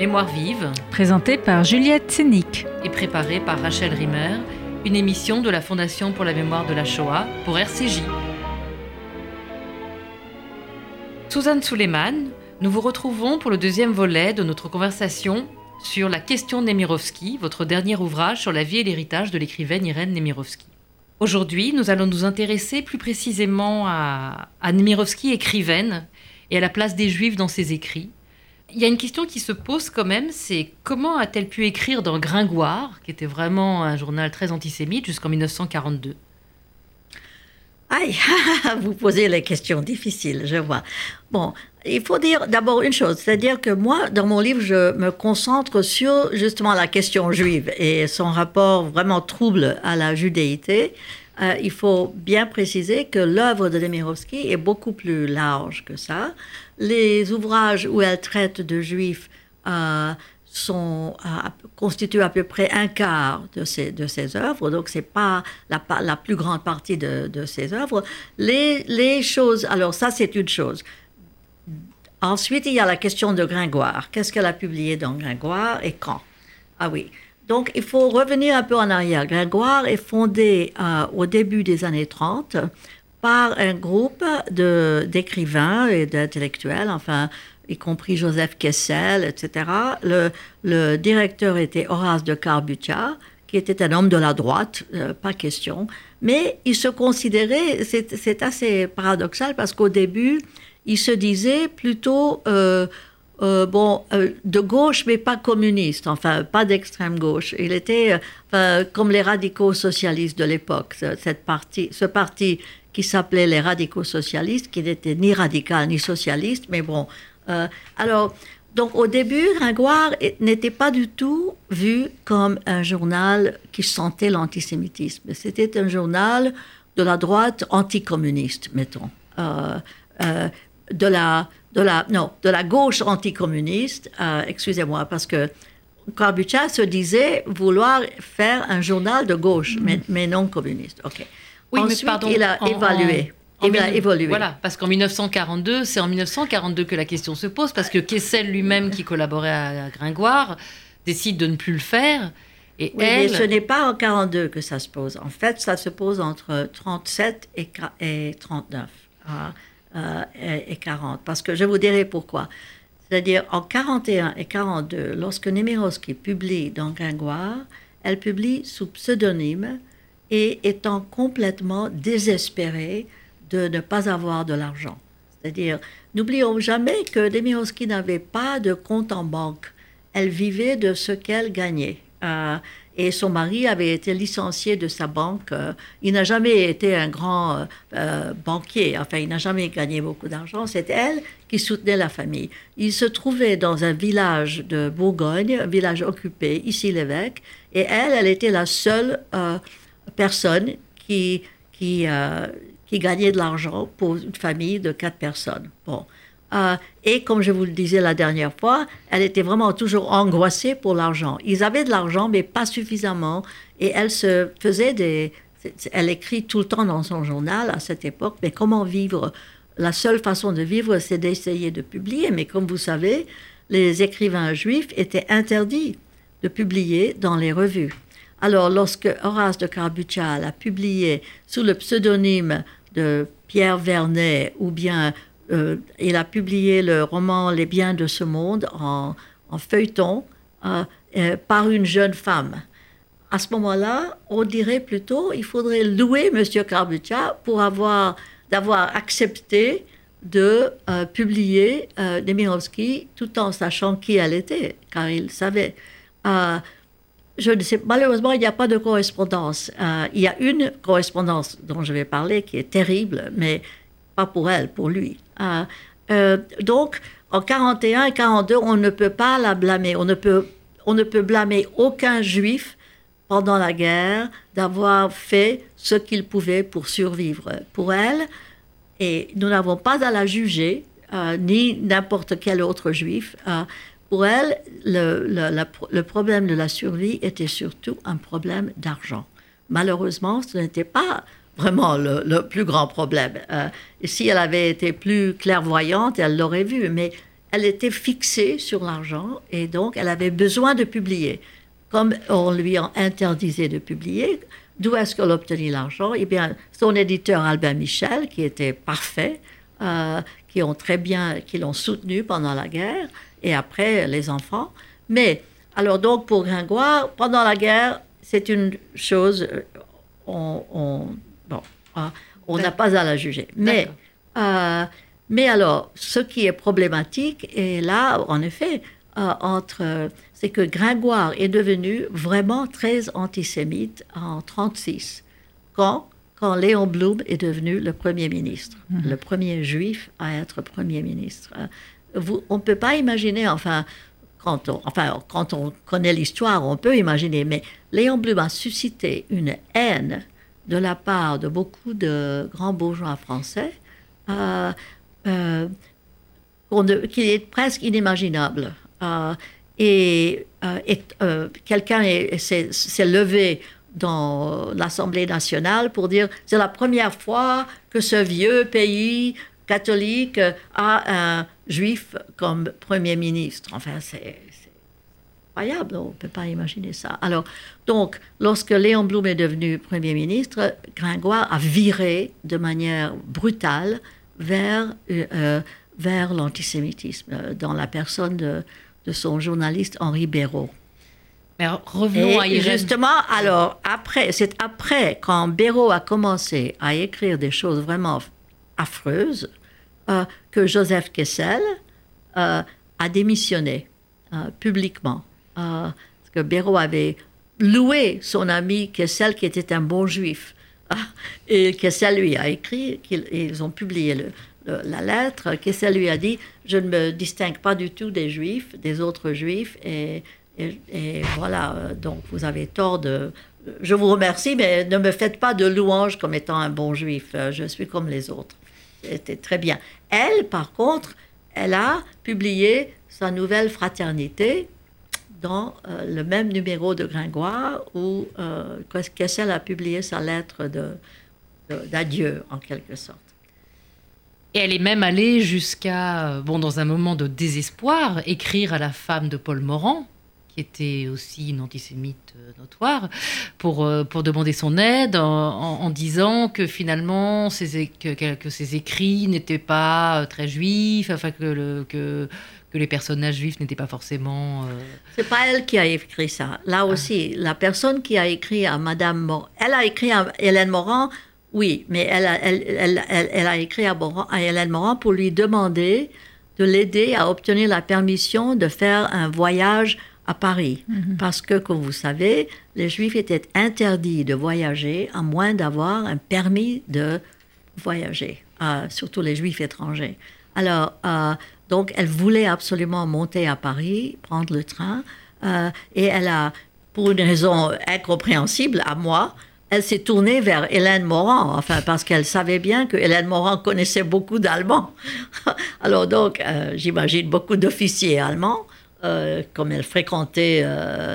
Mémoire vive, Présentée par Juliette Sénic. et préparée par Rachel Rimmer, une émission de la Fondation pour la mémoire de la Shoah pour RCJ. Suzanne Suleiman, nous vous retrouvons pour le deuxième volet de notre conversation sur la question Nemirovski, votre dernier ouvrage sur la vie et l'héritage de l'écrivaine Irène Nemirovski. Aujourd'hui, nous allons nous intéresser plus précisément à, à Nemirovski, écrivaine, et à la place des Juifs dans ses écrits. Il y a une question qui se pose quand même, c'est comment a-t-elle pu écrire dans Gringoire, qui était vraiment un journal très antisémite, jusqu'en 1942 Aïe, vous posez les questions difficiles, je vois. Bon, il faut dire d'abord une chose, c'est-à-dire que moi, dans mon livre, je me concentre sur justement la question juive et son rapport vraiment trouble à la judéité. Euh, il faut bien préciser que l'œuvre de Demirovski est beaucoup plus large que ça. Les ouvrages où elle traite de juifs euh, sont, euh, constituent à peu près un quart de ses, œuvres, donc c'est pas la, plus grande partie de, de ses œuvres. Les, les choses, alors ça c'est une chose. Ensuite, il y a la question de Gringoire. Qu'est-ce qu'elle a publié dans Gringoire et quand? Ah oui. Donc, il faut revenir un peu en arrière. Gringoire est fondé euh, au début des années 30 par un groupe d'écrivains et d'intellectuels, enfin, y compris Joseph Kessel, etc. Le, directeur était Horace de Carbuccia, qui était un homme de la droite, euh, pas question. Mais il se considérait, c'est assez paradoxal parce qu'au début, il se disait plutôt, euh, euh, bon, euh, de gauche, mais pas communiste, enfin, pas d'extrême gauche. Il était euh, comme les radicaux socialistes de l'époque, cette partie, ce parti qui s'appelait les radicaux socialistes, qui n'était ni radical ni socialiste, mais bon. Euh, alors, donc au début, Gringoire n'était pas du tout vu comme un journal qui sentait l'antisémitisme. C'était un journal de la droite anticommuniste, mettons. Euh, euh, de la, de la, non, de la gauche anticommuniste, euh, excusez-moi, parce que Corbuccia se disait vouloir faire un journal de gauche, mm. mais, mais, non communiste. OK. Oui, Ensuite, mais pardon, il a en, évalué. En, il a évolué. Voilà, parce qu'en 1942, c'est en 1942 que la question se pose, parce que Kessel lui-même, qui collaborait à Gringoire, décide de ne plus le faire. Et oui, elle... mais ce n'est pas en 42 que ça se pose. En fait, ça se pose entre 37 et, et 39. Ah euh, et, et 40. Parce que je vous dirai pourquoi. C'est-à-dire en 41 et 42, lorsque Nemirovski publie dans Gringoire, elle publie sous pseudonyme et étant complètement désespérée de ne pas avoir de l'argent. C'est-à-dire, n'oublions jamais que Nemirovski n'avait pas de compte en banque. Elle vivait de ce qu'elle gagnait. Euh, et son mari avait été licencié de sa banque. Il n'a jamais été un grand euh, banquier, enfin, il n'a jamais gagné beaucoup d'argent. C'est elle qui soutenait la famille. Il se trouvait dans un village de Bourgogne, un village occupé, ici l'évêque, et elle, elle était la seule euh, personne qui, euh, qui gagnait de l'argent pour une famille de quatre personnes. Bon. Euh, et comme je vous le disais la dernière fois, elle était vraiment toujours angoissée pour l'argent. Ils avaient de l'argent, mais pas suffisamment. Et elle se faisait des... Elle écrit tout le temps dans son journal à cette époque, mais comment vivre? La seule façon de vivre, c'est d'essayer de publier. Mais comme vous savez, les écrivains juifs étaient interdits de publier dans les revues. Alors, lorsque Horace de Carbuccia a publié sous le pseudonyme de Pierre Vernet ou bien euh, il a publié le roman Les biens de ce monde en, feuilleton euh, euh, par une jeune femme. À ce moment-là, on dirait plutôt il faudrait louer M. Carbuccia pour avoir d'avoir accepté de publier Nemirovski tout en sachant qui elle était, car il savait. je malheureusement, il n'y a pas de correspondance. il y a une correspondance dont je vais parler qui est terrible, mais pour elle, pour lui. Euh, euh, donc, en 41 et 42, on ne peut pas la blâmer. On ne peut, on ne peut blâmer aucun juif pendant la guerre d'avoir fait ce qu'il pouvait pour survivre. Pour elle, et nous n'avons pas à la juger, euh, ni n'importe quel autre juif. Euh, pour elle, le, problème de la survie était surtout un problème d'argent. Malheureusement, ce n'était pas vraiment le, plus grand problème. Euh, si elle avait été plus clairvoyante, elle l'aurait vu, mais elle était fixée sur l'argent et donc elle avait besoin de publier. Comme on lui interdisait de publier, d'où est-ce qu'elle obtenait l'argent? Eh bien, son éditeur Albin Michel, qui était parfait, euh, qui ont très bien, qui l'ont soutenu pendant la guerre et après les enfants. Mais alors donc pour Gringoire, pendant la guerre, c'est une chose, euh, on bon, ah, on n'a pas à la juger. Mais euh, mais alors, ce qui est problématique, et là, en effet, euh, entre, c'est que Gringoire est devenu vraiment très antisémite en 36, quand, quand Léon Blum est devenu le Premier ministre, mhm. le premier juif à être Premier ministre. Euh, vous, on ne peut pas imaginer, enfin, quand on, enfin, quand on connaît l'histoire, on peut imaginer, mais Léon Blum a suscité une haine de la part de beaucoup de grands bourgeois français. Euh, euh, qui est presque inimaginable. Euh, et, euh, quelqu'un s'est levé dans l'Assemblée nationale pour dire c'est la première fois que ce vieux pays catholique a un juif comme Premier ministre. Enfin, c'est incroyable, on ne peut pas imaginer ça. Alors, donc, lorsque Léon Blum est devenu Premier ministre, Gringoire a viré de manière brutale vers, euh, euh, vers l'antisémitisme, euh, dans la personne de, de, son journaliste Henri Béraud. Mais revenons et Justement, alors, après, c'est après, quand Béraud a commencé à écrire des choses vraiment affreuses, que Joseph Kessel a démissionné publiquement. Parce que Béraud avait loué son ami Kessel, qui était un bon juif. et Kessel lui a écrit, qu'ils ont publié la lettre, Kessel lui a dit Je ne me distingue pas du tout des juifs, des autres juifs, et, et, voilà, donc vous avez tort de. Je vous remercie, mais ne me faites pas de louange comme étant un bon juif. Je suis comme les autres. C'était très bien. Elle, par contre, elle a publié sa nouvelle fraternité dans euh, le même numéro de Gringoire où euh, Kessel a publié sa lettre d'adieu, en quelque sorte. Et elle est même allée jusqu'à, euh, bon, dans un moment de désespoir, écrire à la femme de Paul Morand, qui était aussi une antisémite notoire, pour, pour demander son aide en, disant que finalement ses, que, que ses écrits n'étaient pas très juifs, enfin que, le, que que les personnages juifs n'étaient pas forcément. Euh... C'est pas elle qui a écrit ça. Là ah. aussi, la personne qui a écrit à Madame Morand, elle a écrit à Hélène Morand, oui, mais elle a, elle, elle, elle, a écrit à, à, Hélène Morand pour lui demander de l'aider à obtenir la permission de faire un voyage à Paris. Mhm. Parce que, comme vous savez, les Juifs étaient interdits de voyager à moins d'avoir un permis de voyager, euh, surtout les Juifs étrangers. Alors, euh, donc, elle voulait absolument monter à Paris, prendre le train, euh, et elle a, pour une raison incompréhensible à moi, elle s'est tournée vers Hélène Morand, enfin, parce qu'elle savait bien que Hélène Morand connaissait beaucoup d'Allemands. Alors, donc, euh, j'imagine beaucoup d'officiers allemands, euh, comme elle fréquentait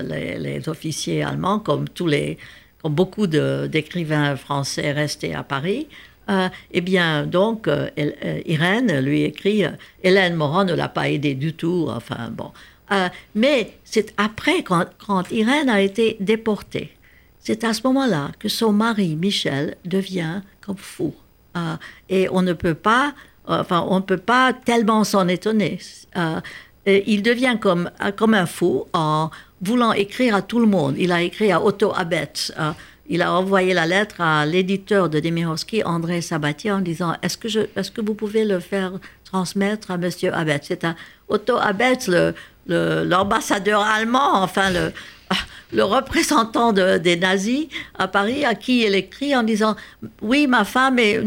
les, les, officiers allemands, comme tous les, comme beaucoup d'écrivains français restés à Paris. Euh, eh bien, donc, euh, euh, Irène lui écrit Hélène Morand ne l'a pas aidé du tout. Enfin, bon. mais c'est après, quand, Irène a été déportée, c'est à ce moment-là que son mari, Michel, devient comme fou. et on ne peut pas, enfin, on ne peut pas tellement s'en étonner. il devient comme, comme un fou en voulant écrire à tout le monde. Il a écrit à Otto Abetz il a envoyé la lettre à l'éditeur de Demirovski, André Sabatier, en disant Est-ce que, est que vous pouvez le faire transmettre à M. Abetz C'est Otto Abetz, l'ambassadeur allemand, enfin le, le représentant des nazis à Paris, à qui il écrit en disant Oui, ma femme est,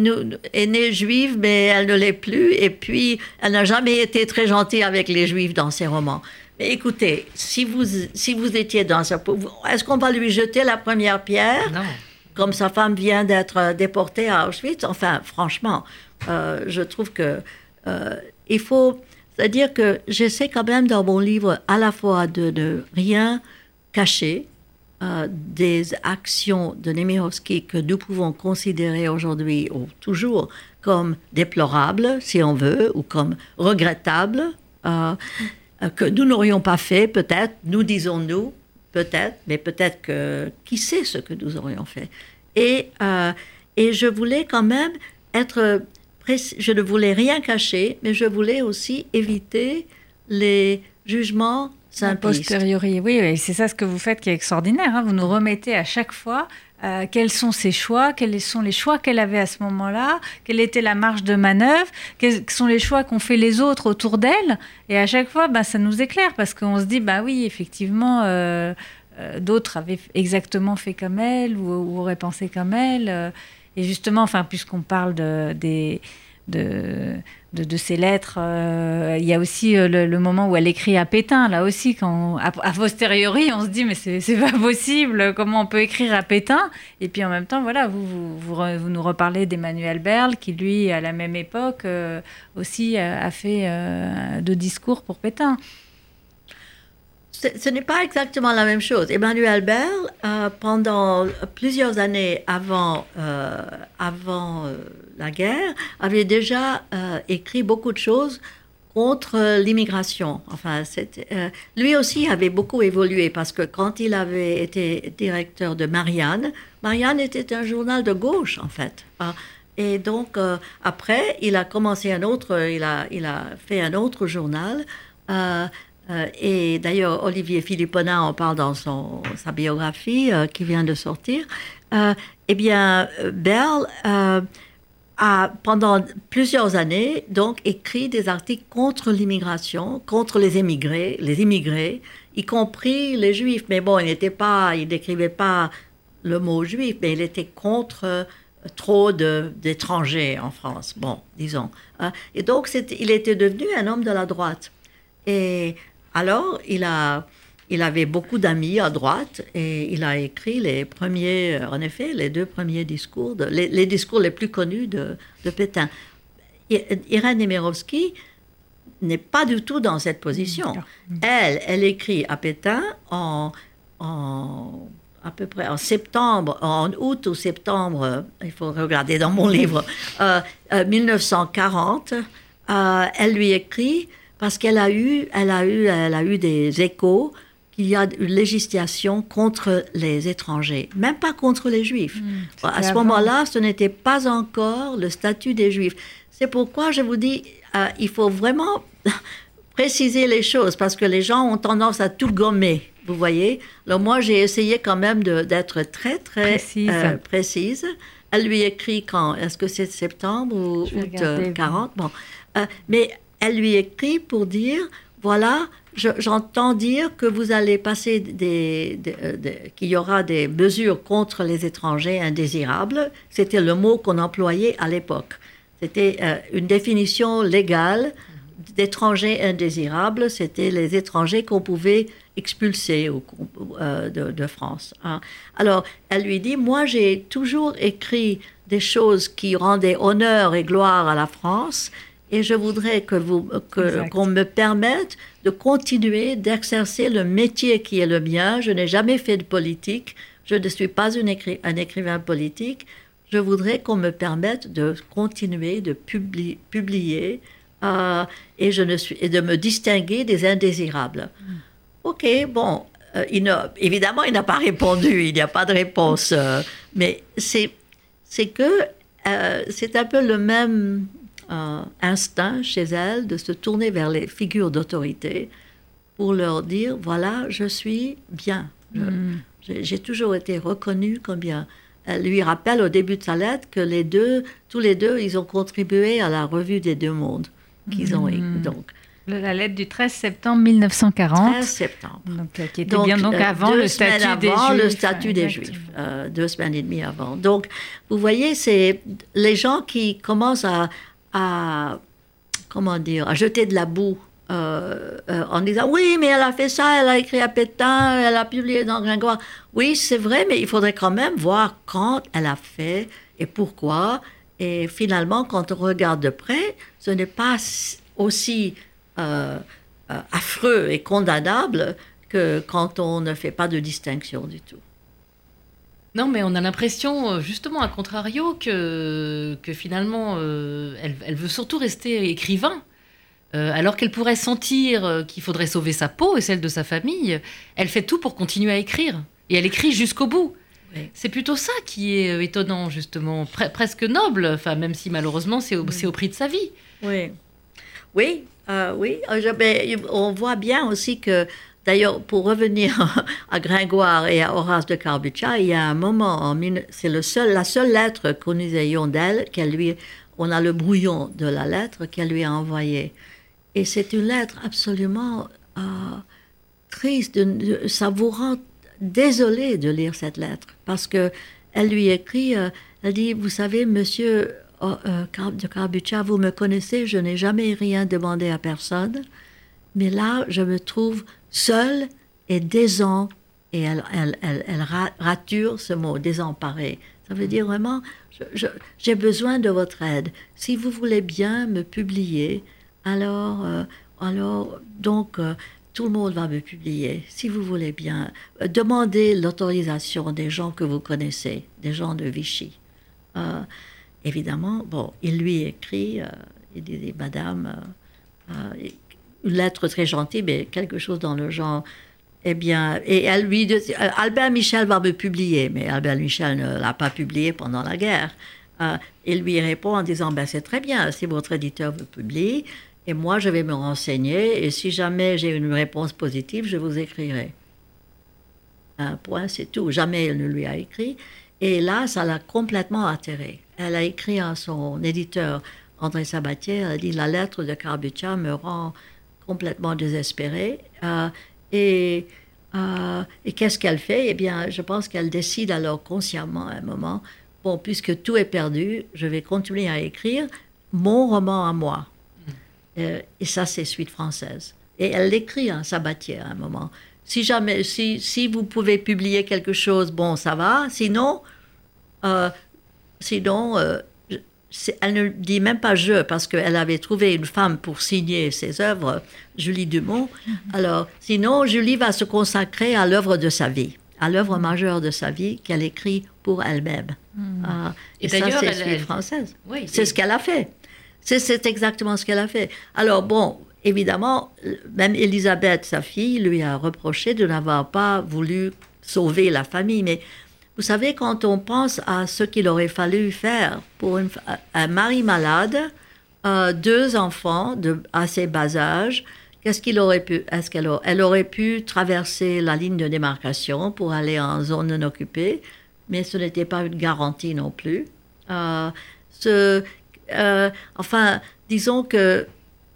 est née juive, mais elle ne l'est plus, et puis elle n'a jamais été très gentille avec les juifs dans ses romans écoutez, si vous, si vous étiez dans sa est-ce qu'on va lui jeter la première pierre? Non. Comme sa femme vient d'être déportée à Auschwitz? Enfin, franchement, euh, je trouve que euh, il faut. C'est-à-dire que j'essaie quand même dans mon livre à la fois de ne rien cacher euh, des actions de Nemirovsky que nous pouvons considérer aujourd'hui ou toujours comme déplorables, si on veut, ou comme regrettables, que nous n'aurions pas fait, peut-être, nous disons-nous, peut-être, mais peut-être que qui sait ce que nous aurions fait. Et, et je voulais quand même être je ne voulais rien cacher, mais je voulais aussi éviter les jugements simplistes. posteriori, oui, oui c'est ça ce que vous faites qui est extraordinaire. Hein. Vous nous remettez à chaque fois euh, quels sont ses choix, quels sont les choix qu'elle avait à ce moment-là, quelle était la marge de manœuvre, quels sont les choix qu'ont fait les autres autour d'elle? Et à chaque fois, bah, ça nous éclaire parce qu'on se dit, bah oui, effectivement, euh, euh, d'autres avaient exactement fait comme elle ou, auraient pensé comme elle. Et justement, enfin, puisqu'on parle de, des, de, de, ces lettres, euh, il y a aussi euh, le, moment où elle écrit à Pétain, là aussi, quand, a, posteriori, on se dit, mais c'est pas possible, comment on peut écrire à Pétain? Et puis en même temps, voilà, vous, vous, vous, nous reparlez d'Emmanuel Berle, qui lui, à la même époque, euh, aussi a, fait de discours pour Pétain ce n'est pas exactement la même chose. Emmanuel Berle, euh, pendant plusieurs années avant, euh, avant euh, la guerre, avait déjà écrit beaucoup de choses contre l'immigration. Enfin, lui aussi avait beaucoup évolué parce que quand il avait été directeur de Marianne, Marianne était un journal de gauche en fait. Hein. Et donc après, il a commencé un autre, il a, il a fait un autre journal. Et d'ailleurs, Olivier Philipponin en parle dans son, sa biographie euh, qui vient de sortir. Euh, eh bien, Berle a, pendant plusieurs années, donc, écrit des articles contre l'immigration, contre les émigrés, les immigrés, y compris les juifs. Mais bon, il n'était pas, il décrivait pas le mot juif, mais il était contre trop d'étrangers en France. Bon, disons. et donc, il était devenu un homme de la droite. Et alors, il, a, il avait beaucoup d'amis à droite et il a écrit les premiers, en effet, les deux premiers discours, les, discours les plus connus de, de Pétain. Irène Nemirovsky n'est pas du tout dans cette position. Elle, elle écrit à Pétain en, en à peu près en septembre, en août ou septembre, il faut regarder dans mon livre, 1940, euh, euh, elle lui écrit parce qu'elle a eu, elle a eu, elle a eu des échos qu'il y a une législation contre les étrangers, même pas contre les juifs. Hmm, à ce moment-là, ce n'était pas encore le statut des juifs. C'est pourquoi je vous dis, euh, il faut vraiment préciser les choses parce que les gens ont tendance à tout gommer. Vous voyez Alors moi, j'ai essayé quand même d'être très, très précise. Euh, précise. Elle lui écrit quand? Est-ce que c'est septembre ou août 40 Bon. Euh, mais elle lui écrit pour dire, voilà, j'entends dire que vous allez passer des, euh, qu'il y aura des mesures contre les étrangers indésirables. C'était le mot qu'on employait à l'époque. C'était euh, une définition légale d'étrangers indésirables. C'était les étrangers qu'on pouvait expulser euh, de, France. Hein. Alors, elle lui dit, moi j'ai toujours écrit des choses qui rendaient honneur et gloire à la France et je voudrais que vous, qu'on me permette de continuer d'exercer le métier qui est le mien. Je n'ai jamais fait de politique. Je ne suis pas un écrivain politique. Je voudrais qu'on me permette de continuer de publier euh, et, je ne suis, et de me distinguer des indésirables. Mm. OK, bon, euh, il évidemment, il n'a pas répondu, il n'y a pas de réponse. Euh, mais c'est que c'est un peu le même instinct chez elle de se tourner vers les figures d'autorité pour leur dire voilà, je suis bien. Hmm. J'ai toujours été reconnue comme bien. Elle lui rappelle au début de sa lettre que les deux, tous les deux, ils ont contribué à la revue des deux mondes qu'ils ont hmm. donc. La lettre du 13 septembre 1940. 13 septembre. Donc, euh, qui était bien donc euh, avant le statut des avant Juifs. le statut des Juifs, euh, deux semaines et demie avant. Donc, vous voyez, c'est les gens qui commencent à, à, comment dire, à jeter de la boue euh, euh, en disant oui, mais elle a fait ça, elle a écrit à Pétain, elle a publié dans Gringoire. Oui, c'est vrai, mais il faudrait quand même voir quand elle a fait et pourquoi. Et finalement, quand on regarde de près, ce n'est pas aussi euh, affreux et condamnable que quand on ne fait pas de distinction du tout. Non, mais on a l'impression, euh, justement, à contrario, que, que finalement, euh, elle, veut surtout rester écrivain. euh, alors qu'elle pourrait sentir qu'il faudrait sauver sa peau et celle de sa famille, elle fait tout pour continuer à écrire. Et elle écrit jusqu'au bout. Oui. C'est plutôt ça qui est étonnant, justement, Pre- presque noble, enfin, même si malheureusement c'est au, prix de sa vie. Oui, oui, euh, oui. je- mais on voit bien aussi que, d'ailleurs, pour revenir à Gringoire et à Horace de Carbuccia, il y a un moment, c'est seul, la seule lettre que nous ayons d'elle, qu'elle lui, on a le brouillon de la lettre qu'elle lui a envoyée. Et c'est une lettre absolument euh, triste. ça vous rend désolé de lire cette lettre parce que elle lui écrit, euh, elle dit, vous savez, monsieur euh, de Carbuccia, vous me connaissez, je n'ai jamais rien demandé à personne, mais là, je me trouve seule et désen, et elle, elle, elle, elle ra- rature ce mot, désemparée. Ça veut dire vraiment, j'ai besoin de votre aide. Si vous voulez bien me publier, alors, euh, alors donc, euh, tout le monde va me publier. Si vous voulez bien, Euh, demandez l'autorisation des gens que vous connaissez, des gens de Vichy. Évidemment, bon, il lui écrit, il dit, Madame, lettre très gentille, mais quelque chose dans le genre. Eh bien, et elle lui dit, euh, Albert Michel va me publier, mais Albert Michel ne l'a pas publié pendant la guerre. Euh, il lui répond en disant, ben, c'est très bien, si votre éditeur vous publie, et moi je vais me renseigner, et si jamais j'ai une réponse positive, je vous écrirai. Un point, c'est tout. Jamais elle ne lui a écrit. Et là, ça l'a complètement atterrée. Elle a écrit à son éditeur, André Sabatier, elle a dit La lettre de Carbuccia me rend complètement désespérée. Euh, et euh, et qu'est-ce qu'elle fait? Eh bien, je pense qu'elle décide alors consciemment à un moment Bon, puisque tout est perdu, je vais continuer à écrire mon roman à moi. Euh, et ça, c'est Suite française. Et elle l'écrit à Sabatier à un moment. Si jamais, si, si vous pouvez publier quelque chose, bon, ça va. Sinon, sinon, elle ne dit même pas je, parce qu'elle avait trouvé une femme pour signer ses œuvres, Julie Dumont. Alors, sinon, Julie va se consacrer à l'œuvre de sa vie, à l'œuvre majeure de sa vie qu'elle écrit pour elle-même. Ah, Et et, d'ailleurs, c'est elle- française. Oui, C'est ce qu'elle a fait. C'est, exactement ce qu'elle a fait. Alors bon, évidemment, même Elisabeth, sa fille, lui a reproché de n'avoir pas voulu sauver la famille. Mais vous savez, quand on pense à ce qu'il aurait fallu faire pour un mari malade, euh, deux enfants de assez bas âge, qu'est-ce qu'il aurait pu Est-ce qu'elle aurait, elle aurait pu traverser la ligne de démarcation pour aller en zone non occupée, mais ce n'était pas une garantie non plus. Euh, euh, enfin, disons que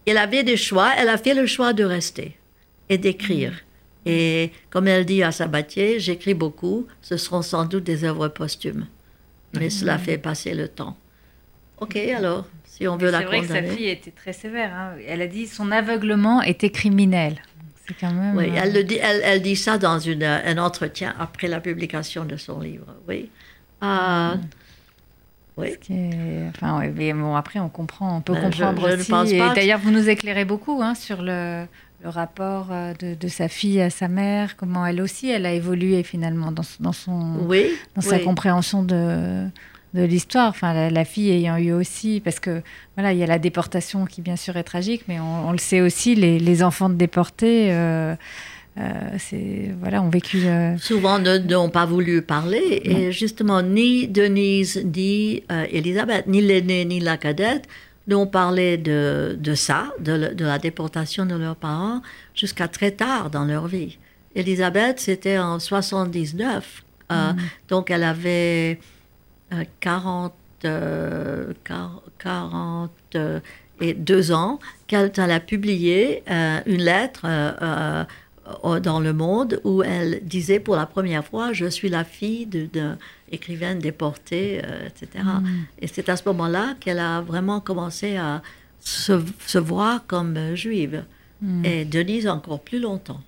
elle avait des choix. Elle a fait le choix de rester et d'écrire. Et comme elle dit à Sabatier, j'écris beaucoup. Ce seront sans doute des œuvres posthumes, mais cela fait passer le temps. Ok, alors, si on veut la C'est vrai que sa condamner. fille était très sévère. hein. Elle a dit son aveuglement était criminel. C'est quand même. Oui, euh, elle, le dit, elle, elle dit ça dans une, un entretien après la publication de son livre. Oui. Ah, oui. est- Enfin, ouais, mais bon, après, on comprend, on peut Ben, je- comprendre je ne aussi. pense pas D'ailleurs, vous nous éclairez beaucoup hein, sur le, le rapport euh, de, de sa fille à sa mère, comment elle aussi, elle a évolué finalement dans, dans son, Oui. dans sa compréhension de, de l'histoire. Enfin, la, la fille ayant eu aussi, parce que voilà, il y a la déportation qui bien sûr est tragique, mais on, on le sait aussi, les, les enfants de déportés, euh, euh, c'est voilà, ont vécu. euh, souvent n'ont pas voulu parler. Et justement, ni Denise, ni euh, Elisabeth, ni l'aînée, ni la cadette n'ont parlé de, de ça, de, le- de la déportation de leurs parents, jusqu'à très tard dans leur vie. Elisabeth, c'était en 79. euh, Donc, elle avait euh, 40, euh, quar- 40 euh, et deux ans quand elle a publié euh, une lettre dans Le Monde où elle disait pour la première fois Je suis la fille de- d'un écrivaine déportée, euh, etc. Et c'est à ce moment-là qu'elle a vraiment commencé à se, se voir comme euh, juive. Et Denise encore plus longtemps.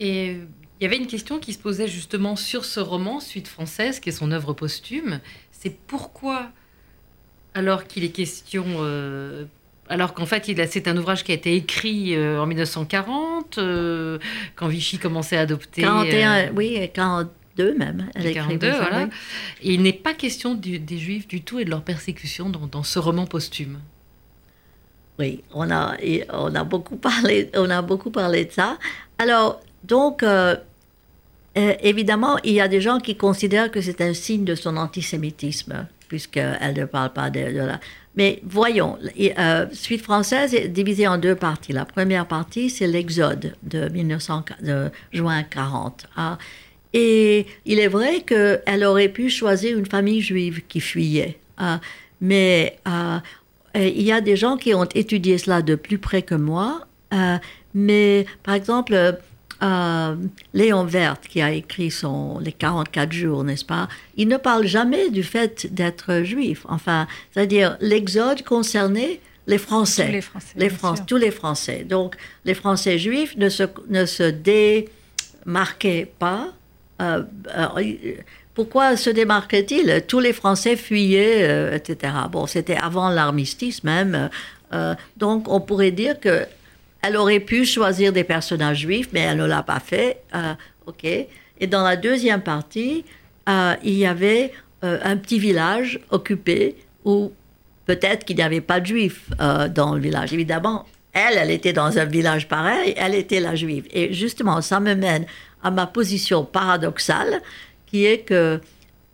Et il y avait une question qui se posait justement sur ce roman, Suite française, qui est son œuvre posthume. C'est pourquoi, alors qu'il est question, euh, alors qu'en fait, c'est un ouvrage qui a été écrit euh, en 1940, euh, quand Vichy commençait à adopter. 41, euh, oui, et 40 42 même. Elle 42, voilà. Et il n'est pas question des Juifs du tout et de leur persécution dans, dans ce roman posthume. Oui, on a, on, a beaucoup parlé, on a beaucoup parlé de ça. Alors, donc, euh, euh, évidemment, il y a des gens qui considèrent que c'est un signe de son antisémitisme, puisqu'elle ne parle pas de, de la... Mais voyons, euh, Suite française est divisée en deux parties. La première partie, c'est l'Exode de, 1900, de juin 40. Hein. Et il est vrai qu'elle aurait pu choisir une famille juive qui fuyait. Hein. Mais euh, il y a des gens qui ont étudié cela de plus près que moi. Euh, mais par exemple, euh, Léon Vert, qui a écrit son, Les 44 jours, n'est-ce pas? Il ne parle jamais du fait d'être juif. Enfin, c'est-à-dire l'exode concernait les Français. Tous les Français. Les tous les Français. Donc, les Français juifs ne se, ne se démarquaient pas. Euh, euh, pourquoi se démarquaient-ils? Tous les Français fuyaient, etc. Bon, c'était avant l'armistice même. donc, on pourrait dire que elle aurait pu choisir des personnages juifs, mais elle ne l'a pas fait. Euh, ok. Et dans la deuxième partie, euh, il y avait euh, un petit village occupé où peut-être qu'il n'y avait pas de juifs dans le village. Évidemment, elle, elle était dans un village pareil, elle était la juive. Et justement, ça me mène à ma position paradoxale, qui est que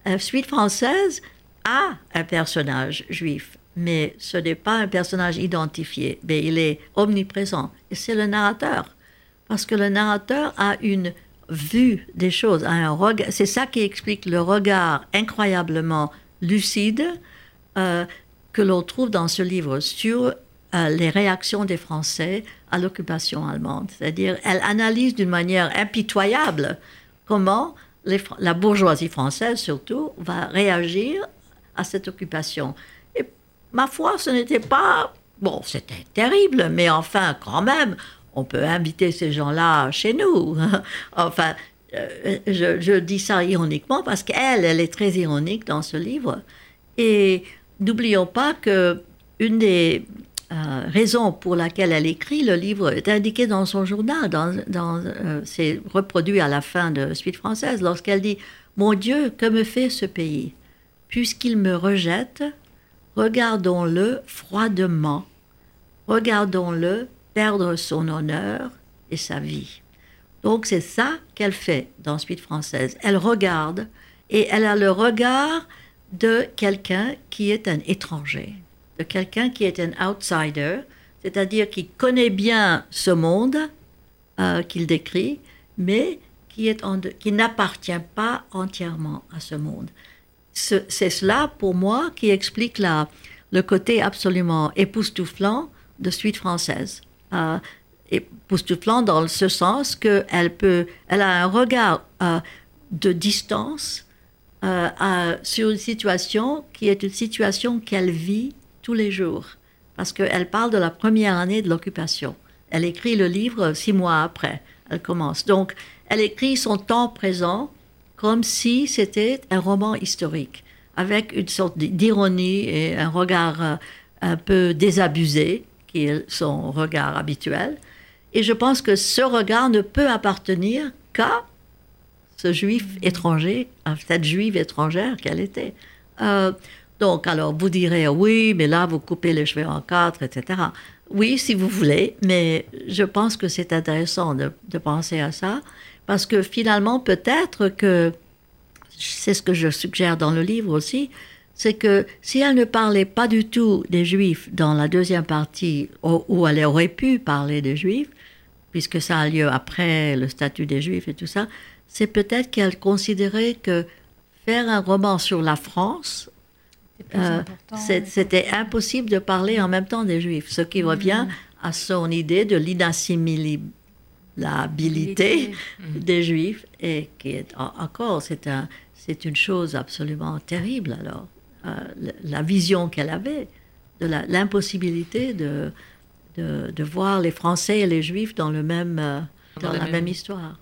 la suite française a un personnage juif mais ce n'est pas un personnage identifié, mais il est omniprésent. Et c'est le narrateur. Parce que le narrateur a une vue des choses, un C'est ça qui explique le regard incroyablement lucide euh, que l'on trouve dans ce livre sur euh, les réactions des Français à l'occupation allemande. C'est-à-dire, elle analyse d'une manière impitoyable comment la bourgeoisie française, surtout, va réagir à cette occupation ma foi, ce n'était pas... Bon, c'était terrible, mais enfin, quand même, on peut inviter ces gens-là chez nous. enfin, euh, je, dis ça ironiquement parce qu'elle, elle est très ironique dans ce livre. Et n'oublions pas que une des euh, raisons pour laquelle elle écrit le livre est indiquée dans son journal, dans, euh, c'est reproduit à la fin de Suite française, lorsqu'elle dit Mon Dieu, que me fait ce pays? Puisqu'il me rejette, regardons-le froidement, regardons-le perdre son honneur et sa vie. Donc c'est ça qu'elle fait dans Suite française. Elle regarde et elle a le regard de quelqu'un qui est un étranger, de quelqu'un qui est un outsider, c'est-à-dire qui connaît bien ce monde euh, qu'il décrit, mais qui, qui n'appartient pas entièrement à ce monde c'est cela, pour moi, qui explique le côté absolument époustouflant de suite française. Euh, époustouflant dans ce sens qu'elle peut, elle a un regard euh, de distance euh, sur une situation qui est une situation qu'elle vit tous les jours. Parce qu'elle parle de la première année de l'occupation. Elle écrit le livre six mois après. Elle commence. Donc, elle écrit son temps présent comme si c'était un roman historique, avec une sorte d'ironie et un regard euh, un peu désabusé, qui est son regard habituel. Et je pense que ce regard ne peut appartenir qu'à ce juif étranger, à cette juive étrangère qu'elle était. Euh, donc, alors, vous direz, oui, mais là, vous coupez les cheveux en quatre, etc. Oui, si vous voulez, mais je pense que c'est intéressant de, de penser à ça. Parce que finalement, peut-être que, c'est ce que je suggère dans le livre aussi, c'est que si elle ne parlait pas du tout des Juifs dans la deuxième partie, où elle aurait pu parler des Juifs, puisque ça a lieu après le statut des Juifs et tout ça, c'est peut-être qu'elle considérait que faire un roman sur la France, euh, c'était impossible de parler en même temps des Juifs, ce qui revient mm. à son idée de l'inassimilabilité l'habilité des Juifs, et qui est encore, c'est un, c'est une chose absolument terrible alors, euh, la vision qu'elle avait de l'impossibilité de, de, voir les Français et les Juifs dans, le même, euh, dans, la même, histoire.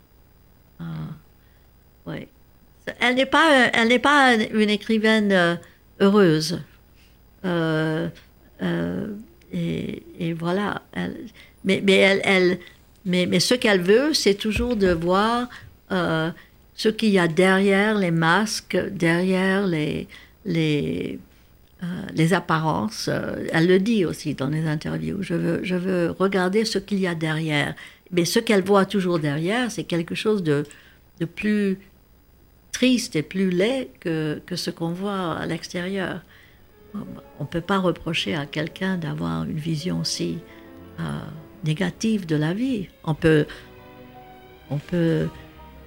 Euh, oui. Elle n'est pas, elle n'est pas une écrivaine heureuse. Et, et, voilà. Elle, mais, mais elle, elle mais, ce qu'elle veut, c'est toujours de voir euh, ce qu'il y a derrière les masques, derrière les, les, euh, apparences. Euh, elle le dit aussi dans les interviews. Je veux, je veux regarder ce qu'il y a derrière. Mais ce qu'elle voit toujours derrière, c'est quelque chose de, de plus triste et plus laid que, que ce qu'on voit à l'extérieur. On ne peut pas reprocher à quelqu'un d'avoir une vision si négative de la vie. On peut, on peut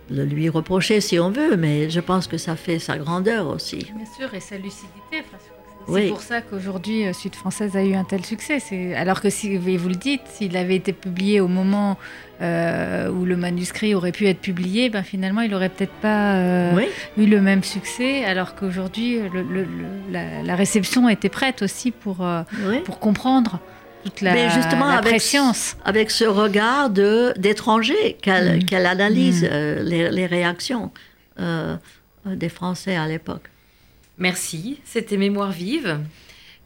le lui reprocher si on veut, mais je pense que ça fait sa grandeur aussi. Bien sûr, et sa lucidité. c'est pour ça qu'aujourd'hui, euh, Sud Française a eu un tel succès. Alors que, si vous le dites, s'il avait été publié au moment euh, où le manuscrit aurait pu être publié, ben finalement, il n'aurait peut-être pas euh, eu le même succès. Alors qu'aujourd'hui, la, réception était prête aussi pour, pour comprendre toute la, Mais justement, avec, science. avec ce regard d'étranger qu'elle mm. analyse mm. Euh, les, réactions euh, des Français à l'époque. Merci, c'était Mémoire vive.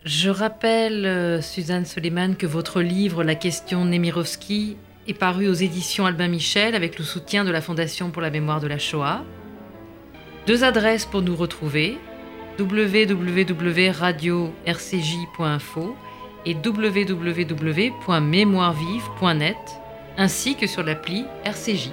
Je rappelle, euh, Suzanne Soleiman, que votre livre La question Nemirovski est paru aux éditions Albin Michel avec le soutien de la Fondation pour la mémoire de la Shoah. Deux adresses pour nous retrouver www.radio-rcj.info et www.mémoirevive.net ainsi que sur l'appli RCJ.